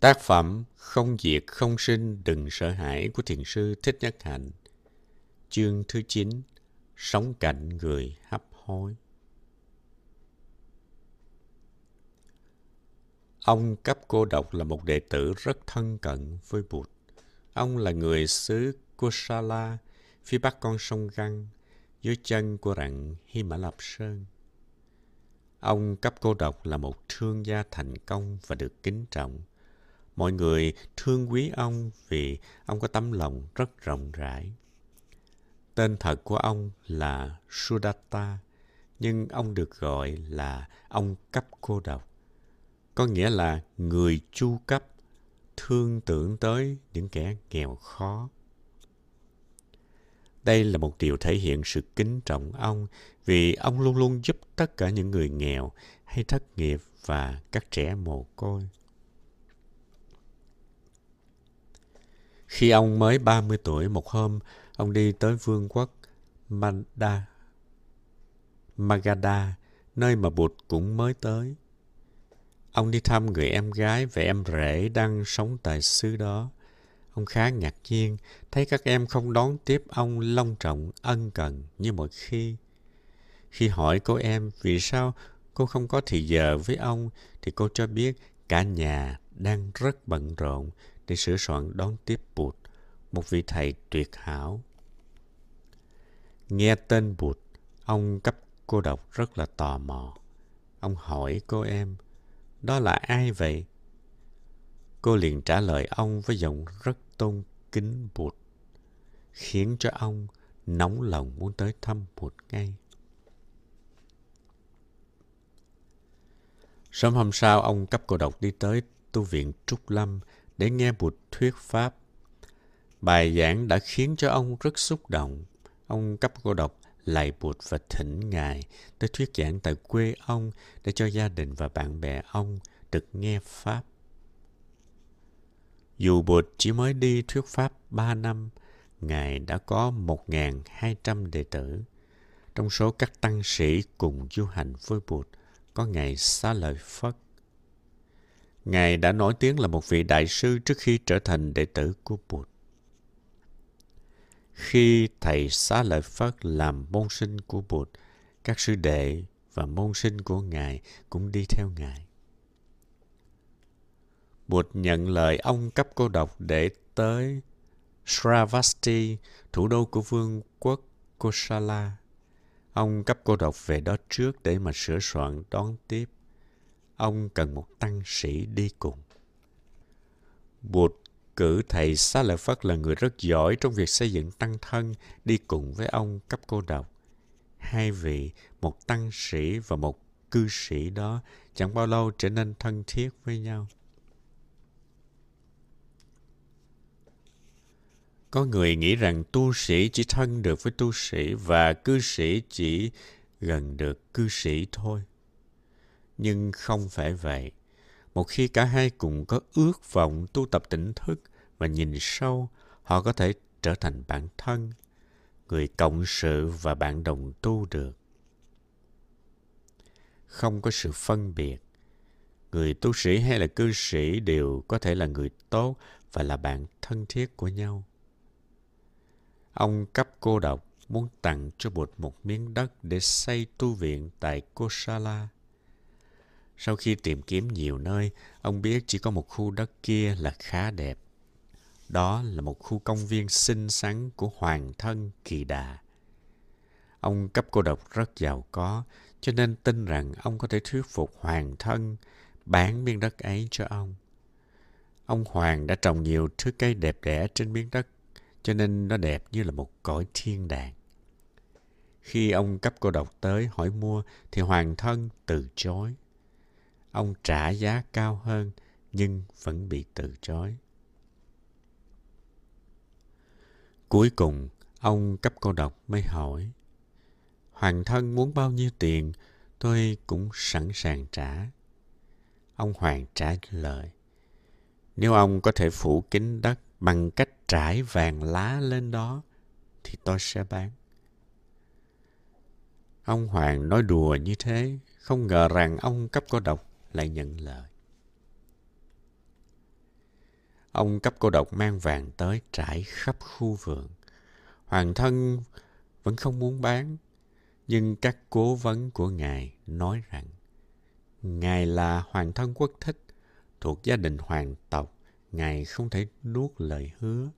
Tác phẩm Không diệt không sinh đừng sợ hãi của thiền sư Thích Nhất Hạnh. Chương thứ 9 Sống cạnh người hấp hối. Ông cấp cô độc là một đệ tử rất thân cận với Bụt. Ông là người xứ Kosala, phía bắc con sông Găng, dưới chân của rặng Hy Mã Lạp Sơn. Ông cấp cô độc là một thương gia thành công và được kính trọng. Mọi người thương quý ông vì ông có tấm lòng rất rộng rãi. Tên thật của ông là Sudatta, nhưng ông được gọi là ông cấp cô độc. Có nghĩa là người chu cấp, thương tưởng tới những kẻ nghèo khó. Đây là một điều thể hiện sự kính trọng ông vì ông luôn luôn giúp tất cả những người nghèo hay thất nghiệp và các trẻ mồ côi. Khi ông mới 30 tuổi, một hôm, ông đi tới vương quốc Manda, Magadha, nơi mà Bụt cũng mới tới. Ông đi thăm người em gái và em rể đang sống tại xứ đó. Ông khá ngạc nhiên thấy các em không đón tiếp ông long trọng, ân cần như mọi khi. Khi hỏi cô em vì sao cô không có thì giờ với ông thì cô cho biết cả nhà đang rất bận rộn để sửa soạn đón tiếp Bụt, một vị thầy tuyệt hảo. Nghe tên Bụt, ông cấp cô độc rất là tò mò. Ông hỏi cô em, đó là ai vậy? Cô liền trả lời ông với giọng rất tôn kính Bụt, khiến cho ông nóng lòng muốn tới thăm Bụt ngay. Sớm hôm sau, ông cấp cô độc đi tới tu viện Trúc Lâm để nghe Bụt thuyết pháp. Bài giảng đã khiến cho ông rất xúc động. Ông cấp cô độc lạy Bụt và thỉnh Ngài tới thuyết giảng tại quê ông để cho gia đình và bạn bè ông được nghe Pháp. Dù Bụt chỉ mới đi thuyết Pháp ba năm, Ngài đã có 1.200 đệ tử. Trong số các tăng sĩ cùng du hành với Bụt, có Ngài Xá Lợi Phất, Ngài đã nổi tiếng là một vị đại sư trước khi trở thành đệ tử của Bụt. Khi thầy Xá Lợi Phất làm môn sinh của Bụt, các sư đệ và môn sinh của Ngài cũng đi theo Ngài. Bụt nhận lời ông cấp cô độc để tới Sravasti, thủ đô của vương quốc Kosala. Ông cấp cô độc về đó trước để mà sửa soạn đón tiếp ông cần một tăng sĩ đi cùng. Bụt cử thầy Xá Lợi Phất là người rất giỏi trong việc xây dựng tăng thân đi cùng với ông cấp cô độc. Hai vị, một tăng sĩ và một cư sĩ đó chẳng bao lâu trở nên thân thiết với nhau. Có người nghĩ rằng tu sĩ chỉ thân được với tu sĩ và cư sĩ chỉ gần được cư sĩ thôi nhưng không phải vậy. Một khi cả hai cùng có ước vọng tu tập tỉnh thức và nhìn sâu, họ có thể trở thành bản thân, người cộng sự và bạn đồng tu được. Không có sự phân biệt. Người tu sĩ hay là cư sĩ đều có thể là người tốt và là bạn thân thiết của nhau. Ông cấp cô độc muốn tặng cho Bụt một miếng đất để xây tu viện tại Kosala. Sau khi tìm kiếm nhiều nơi, ông biết chỉ có một khu đất kia là khá đẹp. Đó là một khu công viên xinh xắn của hoàng thân Kỳ Đà. Ông cấp cô độc rất giàu có, cho nên tin rằng ông có thể thuyết phục hoàng thân bán miếng đất ấy cho ông. Ông Hoàng đã trồng nhiều thứ cây đẹp đẽ trên miếng đất, cho nên nó đẹp như là một cõi thiên đàng. Khi ông cấp cô độc tới hỏi mua, thì hoàng thân từ chối. Ông trả giá cao hơn nhưng vẫn bị từ chối. Cuối cùng, ông cấp cô độc mới hỏi. Hoàng thân muốn bao nhiêu tiền, tôi cũng sẵn sàng trả. Ông Hoàng trả lời. Nếu ông có thể phủ kín đất bằng cách trải vàng lá lên đó, thì tôi sẽ bán. Ông Hoàng nói đùa như thế, không ngờ rằng ông cấp cô độc lại nhận lời. ông cấp cô độc mang vàng tới trải khắp khu vườn. Hoàng thân vẫn không muốn bán, nhưng các cố vấn của ngài nói rằng ngài là hoàng thân quốc thích thuộc gia đình hoàng tộc, ngài không thể nuốt lời hứa.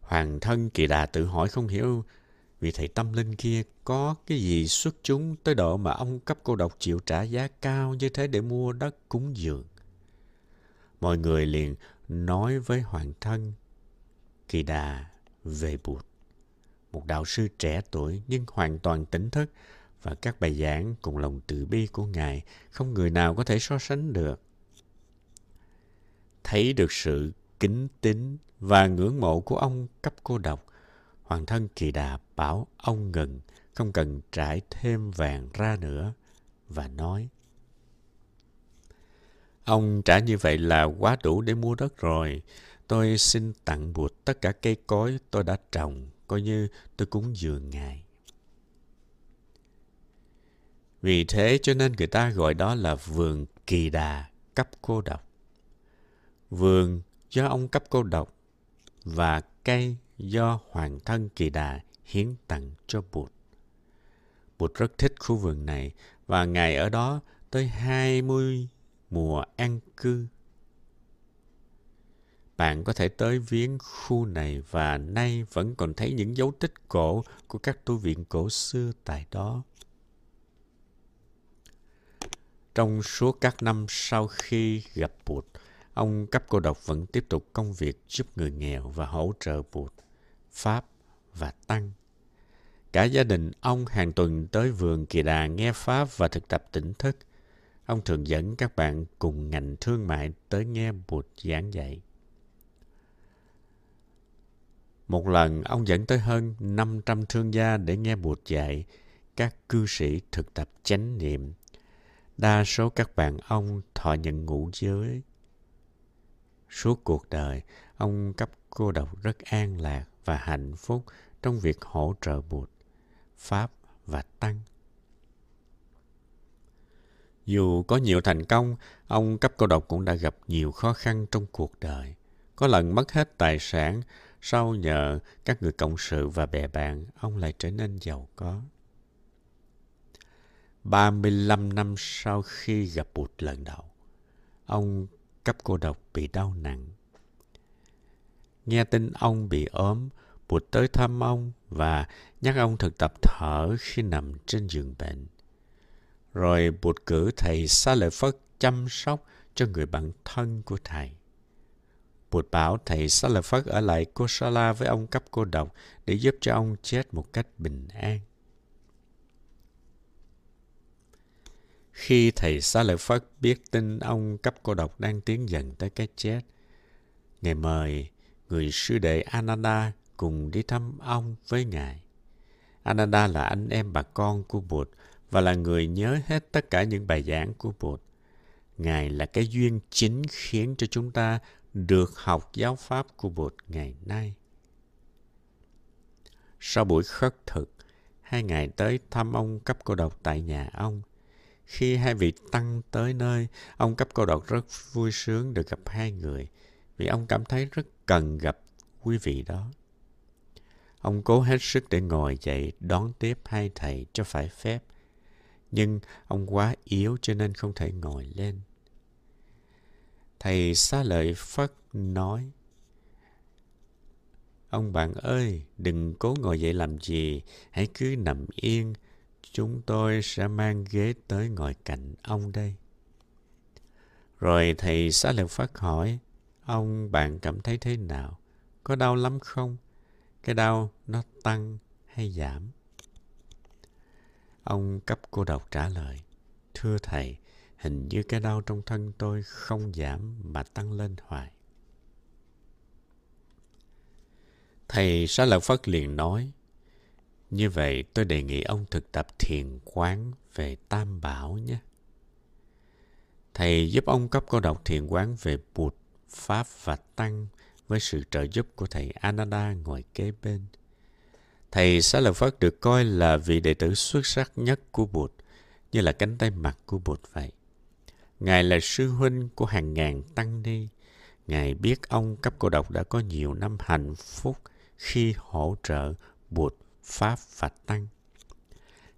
Hoàng thân kỳ đà tự hỏi không hiểu vị thầy tâm linh kia có cái gì xuất chúng tới độ mà ông cấp cô độc chịu trả giá cao như thế để mua đất cúng dường. Mọi người liền nói với hoàng thân kỳ đà về Bụt. Một đạo sư trẻ tuổi nhưng hoàn toàn tỉnh thức và các bài giảng cùng lòng từ bi của Ngài không người nào có thể so sánh được. Thấy được sự kính tín và ngưỡng mộ của ông cấp cô độc, Hoàng thân Kỳ Đà bảo ông ngừng, không cần trải thêm vàng ra nữa, và nói Ông trả như vậy là quá đủ để mua đất rồi. Tôi xin tặng bụt tất cả cây cối tôi đã trồng, coi như tôi cúng dường Ngài. Vì thế cho nên người ta gọi đó là vườn kỳ đà cấp cô độc. Vườn do ông cấp cô độc và cây do hoàng thân kỳ đà hiến tặng cho Bụt. Bụt rất thích khu vườn này và Ngài ở đó tới 20 mùa an cư. Bạn có thể tới viếng khu này và nay vẫn còn thấy những dấu tích cổ của các tu viện cổ xưa tại đó. Trong suốt các năm sau khi gặp Bụt, ông cấp cô độc vẫn tiếp tục công việc giúp người nghèo và hỗ trợ Bụt, Pháp và Tăng. Cả gia đình ông hàng tuần tới vườn kỳ đà nghe Pháp và thực tập tỉnh thức. Ông thường dẫn các bạn cùng ngành thương mại tới nghe Bụt giảng dạy. Một lần, ông dẫn tới hơn 500 thương gia để nghe Bụt dạy các cư sĩ thực tập chánh niệm Đa số các bạn ông thọ nhận ngũ giới. Suốt cuộc đời, ông cấp cô độc rất an lạc và hạnh phúc trong việc hỗ trợ Bụt, Pháp và Tăng. Dù có nhiều thành công, ông cấp cô độc cũng đã gặp nhiều khó khăn trong cuộc đời. Có lần mất hết tài sản, sau nhờ các người cộng sự và bè bạn, ông lại trở nên giàu có. 35 năm sau khi gặp Bụt lần đầu, ông cấp cô độc bị đau nặng. Nghe tin ông bị ốm, Bụt tới thăm ông và nhắc ông thực tập thở khi nằm trên giường bệnh. Rồi Bụt cử thầy Sa Lợi Phất chăm sóc cho người bạn thân của thầy. Bụt bảo thầy Sa Lợi Phất ở lại Kosala với ông cấp cô độc để giúp cho ông chết một cách bình an. Khi thầy Sa-lợi-phất biết tin ông cấp cô độc đang tiến dần tới cái chết, Ngài mời người sư đệ Ananda cùng đi thăm ông với Ngài. Ananda là anh em bà con của Bụt và là người nhớ hết tất cả những bài giảng của Bụt. Ngài là cái duyên chính khiến cho chúng ta được học giáo pháp của Bụt ngày nay. Sau buổi khất thực, hai ngày tới thăm ông cấp cô độc tại nhà ông – khi hai vị tăng tới nơi, ông cấp cô độc rất vui sướng được gặp hai người, vì ông cảm thấy rất cần gặp quý vị đó. Ông cố hết sức để ngồi dậy đón tiếp hai thầy cho phải phép. Nhưng ông quá yếu cho nên không thể ngồi lên. Thầy xá lợi Phất nói, Ông bạn ơi, đừng cố ngồi dậy làm gì, hãy cứ nằm yên, chúng tôi sẽ mang ghế tới ngồi cạnh ông đây. Rồi thầy xá lợi phất hỏi, ông bạn cảm thấy thế nào? Có đau lắm không? Cái đau nó tăng hay giảm? Ông cấp cô độc trả lời, thưa thầy, hình như cái đau trong thân tôi không giảm mà tăng lên hoài. Thầy xá lợi Phất liền nói, như vậy tôi đề nghị ông thực tập thiền quán về Tam Bảo nhé. Thầy giúp ông cấp cô độc thiền quán về Bụt, Pháp và Tăng với sự trợ giúp của thầy Ananda ngồi kế bên. Thầy Xá Lợi Phất được coi là vị đệ tử xuất sắc nhất của Bụt, như là cánh tay mặt của Bụt vậy. Ngài là sư huynh của hàng ngàn tăng ni, Ngài biết ông cấp cô độc đã có nhiều năm hạnh phúc khi hỗ trợ Bụt, Pháp và Tăng.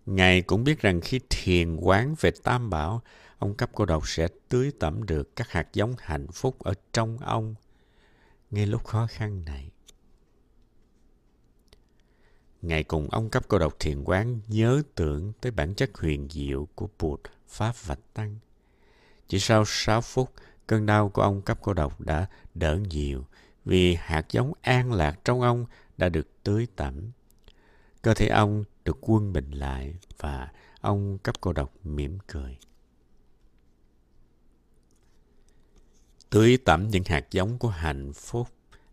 Ngài cũng biết rằng khi thiền quán về Tam Bảo, ông cấp cô độc sẽ tưới tẩm được các hạt giống hạnh phúc ở trong ông ngay lúc khó khăn này. Ngày cùng ông cấp cô độc thiền quán nhớ tưởng tới bản chất huyền diệu của Bụt, Pháp và Tăng. Chỉ sau 6 phút, cơn đau của ông cấp cô độc đã đỡ nhiều vì hạt giống an lạc trong ông đã được tưới tẩm. Cơ thể ông được quân bình lại và ông cấp cô độc mỉm cười. Tưới tẩm những hạt giống của hạnh phúc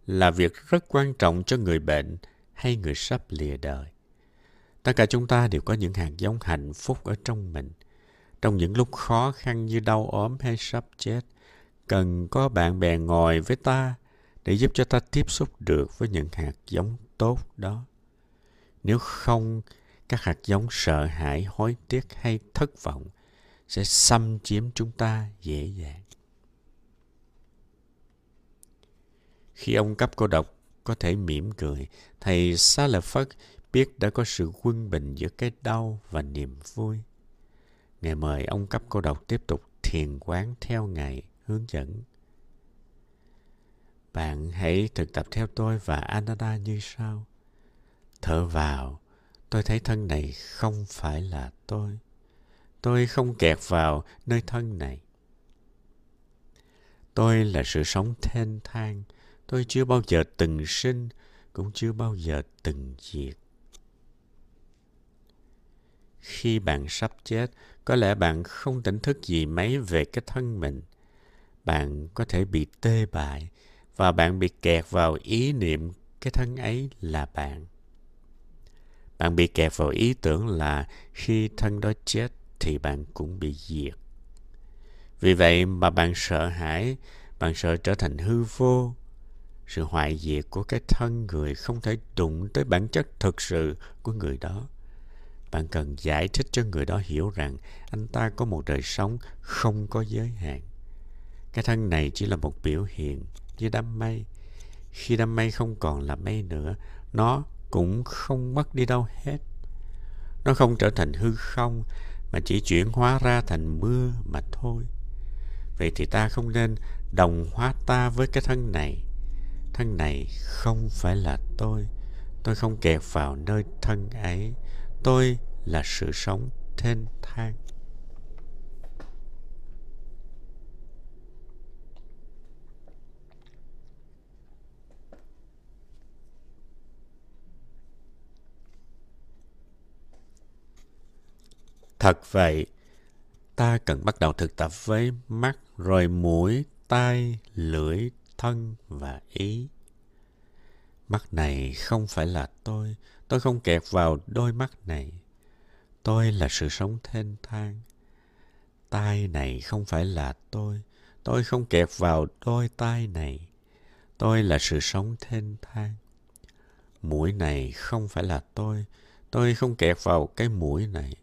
là việc rất quan trọng cho người bệnh hay người sắp lìa đời. Tất cả chúng ta đều có những hạt giống hạnh phúc ở trong mình. Trong những lúc khó khăn như đau ốm hay sắp chết, cần có bạn bè ngồi với ta để giúp cho ta tiếp xúc được với những hạt giống tốt đó. Nếu không, các hạt giống sợ hãi, hối tiếc hay thất vọng sẽ xâm chiếm chúng ta dễ dàng. Khi ông cấp cô độc có thể mỉm cười, thầy Sa Lợi Phất biết đã có sự quân bình giữa cái đau và niềm vui. Ngài mời ông cấp cô độc tiếp tục thiền quán theo Ngài hướng dẫn. Bạn hãy thực tập theo tôi và Ananda như sau. Thở vào, tôi thấy thân này không phải là tôi. Tôi không kẹt vào nơi thân này. Tôi là sự sống thênh thang. Tôi chưa bao giờ từng sinh, cũng chưa bao giờ từng diệt. Khi bạn sắp chết, có lẽ bạn không tỉnh thức gì mấy về cái thân mình. Bạn có thể bị tê bại và bạn bị kẹt vào ý niệm cái thân ấy là bạn. Bạn bị kẹt vào ý tưởng là khi thân đó chết thì bạn cũng bị diệt. Vì vậy mà bạn sợ hãi, bạn sợ trở thành hư vô. Sự hoại diệt của cái thân người không thể đụng tới bản chất thực sự của người đó. Bạn cần giải thích cho người đó hiểu rằng anh ta có một đời sống không có giới hạn. Cái thân này chỉ là một biểu hiện như đám mây. Khi đám mây không còn là mây nữa, nó cũng không mất đi đâu hết. Nó không trở thành hư không, mà chỉ chuyển hóa ra thành mưa mà thôi. Vậy thì ta không nên đồng hóa ta với cái thân này. Thân này không phải là tôi. Tôi không kẹt vào nơi thân ấy. Tôi là sự sống thênh thang. Thật vậy, ta cần bắt đầu thực tập với mắt, rồi mũi, tai, lưỡi, thân và ý. Mắt này không phải là tôi, tôi không kẹt vào đôi mắt này. Tôi là sự sống thênh thang. Tai này không phải là tôi, tôi không kẹt vào đôi tai này. Tôi là sự sống thênh thang. Mũi này không phải là tôi, tôi không kẹt vào cái mũi này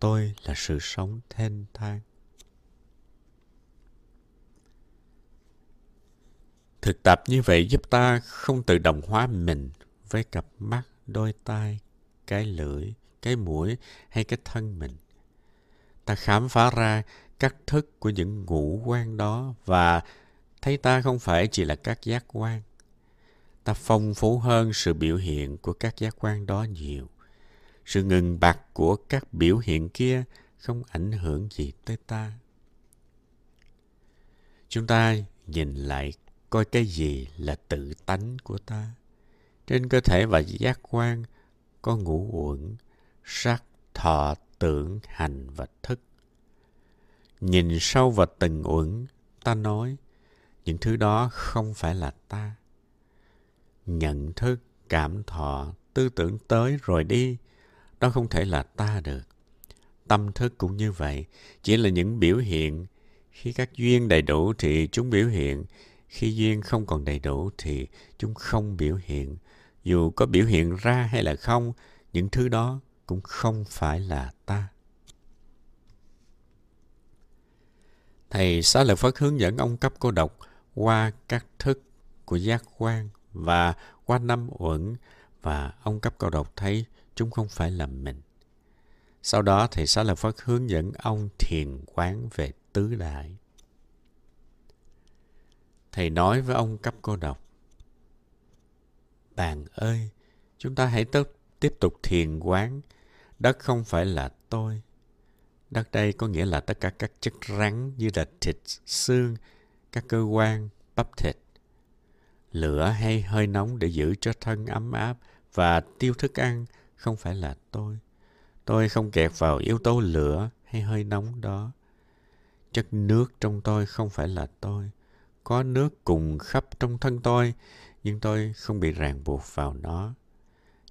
tôi là sự sống thênh thang thực tập như vậy giúp ta không tự động hóa mình với cặp mắt, đôi tai, cái lưỡi, cái mũi hay cái thân mình. Ta khám phá ra các thức của những ngũ quan đó và thấy ta không phải chỉ là các giác quan. Ta phong phú hơn sự biểu hiện của các giác quan đó nhiều. Sự ngừng bặt của các biểu hiện kia không ảnh hưởng gì tới ta. Chúng ta nhìn lại coi cái gì là tự tánh của ta trên cơ thể và giác quan có ngũ uẩn sắc thọ tưởng hành và thức nhìn sâu vào từng uẩn ta nói những thứ đó không phải là ta nhận thức cảm thọ tư tưởng tới rồi đi đó không thể là ta được. Tâm thức cũng như vậy, chỉ là những biểu hiện. Khi các duyên đầy đủ thì chúng biểu hiện. Khi duyên không còn đầy đủ thì chúng không biểu hiện. Dù có biểu hiện ra hay là không, những thứ đó cũng không phải là ta. Thầy Xá Lợi Phất hướng dẫn ông cấp cô độc qua các thức của giác quan và qua năm uẩn và ông cấp cô độc thấy chúng không phải là mình. Sau đó thầy Xá Lợi Phất hướng dẫn ông thiền quán về tứ đại. Thầy nói với ông cấp cô độc. Bạn ơi, chúng ta hãy tốt tiếp tục thiền quán. Đất không phải là tôi. Đất đây có nghĩa là tất cả các chất rắn như là thịt, xương, các cơ quan, bắp thịt. Lửa hay hơi nóng để giữ cho thân ấm áp và tiêu thức ăn không phải là tôi. Tôi không kẹt vào yếu tố lửa hay hơi nóng đó. Chất nước trong tôi không phải là tôi. Có nước cùng khắp trong thân tôi, nhưng tôi không bị ràng buộc vào nó.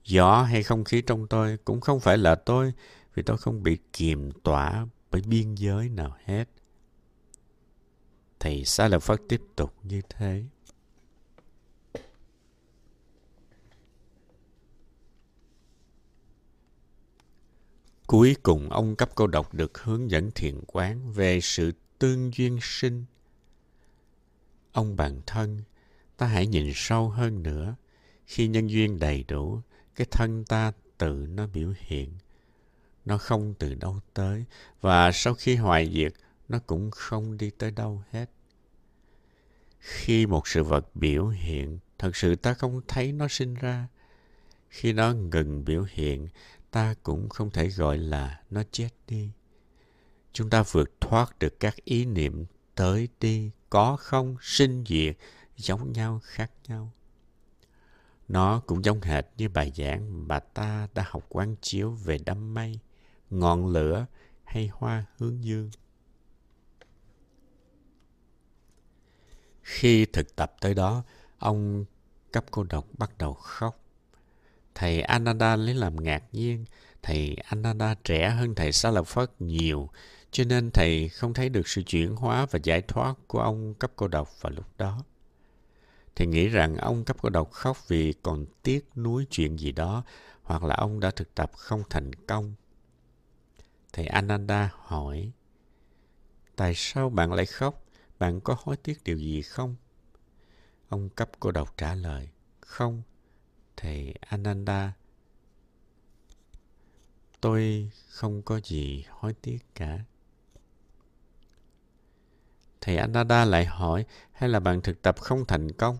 Gió hay không khí trong tôi cũng không phải là tôi, vì tôi không bị kiềm tỏa bởi biên giới nào hết. Thầy Sa Lợi Phất tiếp tục như thế. Cuối cùng ông cấp cô độc được hướng dẫn thiền quán về sự tương duyên sinh. Ông bản thân, ta hãy nhìn sâu hơn nữa. Khi nhân duyên đầy đủ, cái thân ta tự nó biểu hiện. Nó không từ đâu tới, và sau khi hoại diệt, nó cũng không đi tới đâu hết. Khi một sự vật biểu hiện, thật sự ta không thấy nó sinh ra. Khi nó ngừng biểu hiện, ta cũng không thể gọi là nó chết đi. Chúng ta vượt thoát được các ý niệm tới đi, có không, sinh diệt, giống nhau, khác nhau. Nó cũng giống hệt như bài giảng mà ta đã học quán chiếu về đám mây, ngọn lửa hay hoa hướng dương. Khi thực tập tới đó, ông cấp cô độc bắt đầu khóc. Thầy Ananda lấy làm ngạc nhiên. Thầy Ananda trẻ hơn thầy Sa Lợi Phất nhiều, cho nên thầy không thấy được sự chuyển hóa và giải thoát của ông cấp cô độc vào lúc đó. Thầy nghĩ rằng ông cấp cô độc khóc vì còn tiếc nuối chuyện gì đó, hoặc là ông đã thực tập không thành công. Thầy Ananda hỏi, Tại sao bạn lại khóc? Bạn có hối tiếc điều gì không? Ông cấp cô độc trả lời, Không, thầy Ananda. Tôi không có gì hối tiếc cả. Thầy Ananda lại hỏi, hay là bạn thực tập không thành công?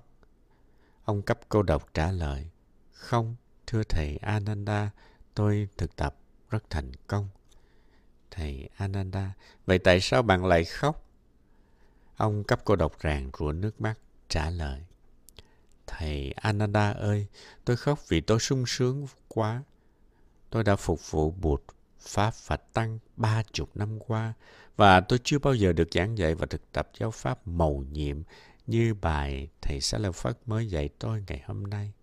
Ông cấp cô độc trả lời, không, thưa thầy Ananda, tôi thực tập rất thành công. Thầy Ananda, vậy tại sao bạn lại khóc? Ông cấp cô độc ràng rủa nước mắt, trả lời. Thầy Ananda ơi, tôi khóc vì tôi sung sướng quá. Tôi đã phục vụ Bụt, Pháp và Tăng ba chục năm qua và tôi chưa bao giờ được giảng dạy và thực tập giáo Pháp mầu nhiệm như bài Thầy Xá Lợi Phất mới dạy tôi ngày hôm nay.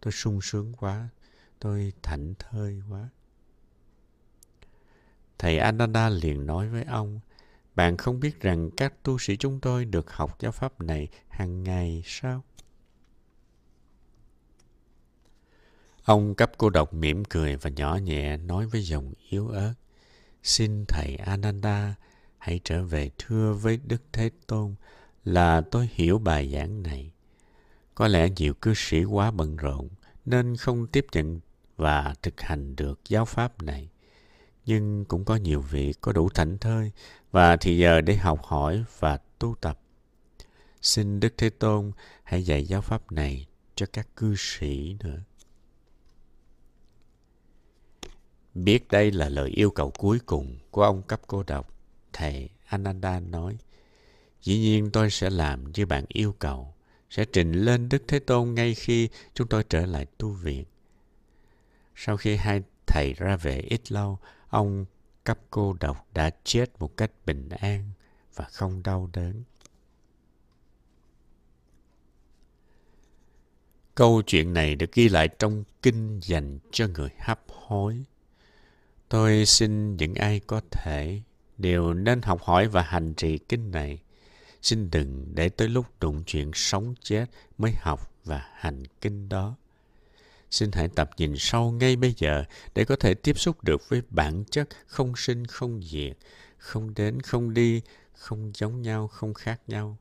Tôi sung sướng quá, tôi thảnh thơi quá. Thầy Ananda liền nói với ông, bạn không biết rằng các tu sĩ chúng tôi được học giáo pháp này hàng ngày sao? Ông cấp cô độc mỉm cười và nhỏ nhẹ nói với giọng yếu ớt. Xin Thầy Ananda hãy trở về thưa với Đức Thế Tôn là tôi hiểu bài giảng này. Có lẽ nhiều cư sĩ quá bận rộn nên không tiếp nhận và thực hành được giáo pháp này. Nhưng cũng có nhiều vị có đủ thảnh thơi và thì giờ để học hỏi và tu tập. Xin Đức Thế Tôn hãy dạy giáo pháp này cho các cư sĩ nữa. Biết đây là lời yêu cầu cuối cùng của ông cấp cô độc, thầy Ananda nói, Dĩ nhiên tôi sẽ làm như bạn yêu cầu, sẽ trình lên Đức Thế Tôn ngay khi chúng tôi trở lại tu viện. Sau khi hai thầy ra về ít lâu, ông cấp cô độc đã chết một cách bình an và không đau đớn. Câu chuyện này được ghi lại trong kinh dành cho người hấp hối. Tôi xin những ai có thể đều nên học hỏi và hành trì kinh này. Xin đừng để tới lúc đụng chuyện sống chết mới học và hành kinh đó. Xin hãy tập nhìn sâu ngay bây giờ để có thể tiếp xúc được với bản chất không sinh không diệt, không đến không đi, không giống nhau, không khác nhau.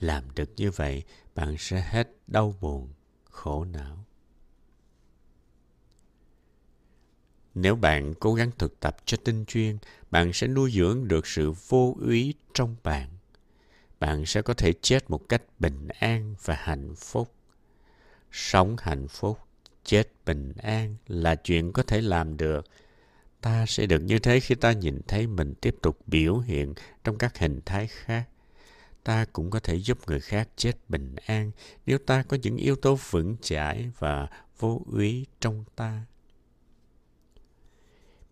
làm được như vậy bạn sẽ hết đau buồn khổ não nếu bạn cố gắng thực tập cho tinh chuyên, bạn sẽ nuôi dưỡng được sự vô úy trong bạn. Bạn sẽ có thể chết một cách bình an và hạnh phúc. Sống hạnh phúc, chết bình an là chuyện có thể làm được. Ta sẽ được như thế khi ta nhìn thấy mình tiếp tục biểu hiện trong các hình thái khác. Ta cũng có thể giúp người khác chết bình an nếu ta có những yếu tố vững chãi và vô úy trong ta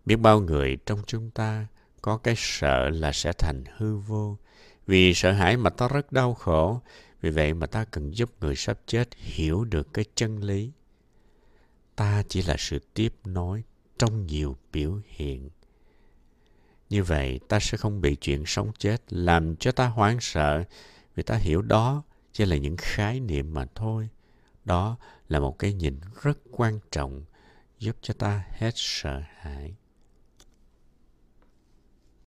biết bao người trong chúng ta có cái sợ là sẽ thành hư vô. Vì sợ hãi mà ta rất đau khổ. Vì vậy mà ta cần giúp người sắp chết hiểu được cái chân lý. Ta chỉ là sự tiếp nối trong nhiều biểu hiện. Như vậy ta sẽ không bị chuyện sống chết làm cho ta hoảng sợ. Vì ta hiểu đó chỉ là những khái niệm mà thôi. Đó là một cái nhìn rất quan trọng giúp cho ta hết sợ hãi.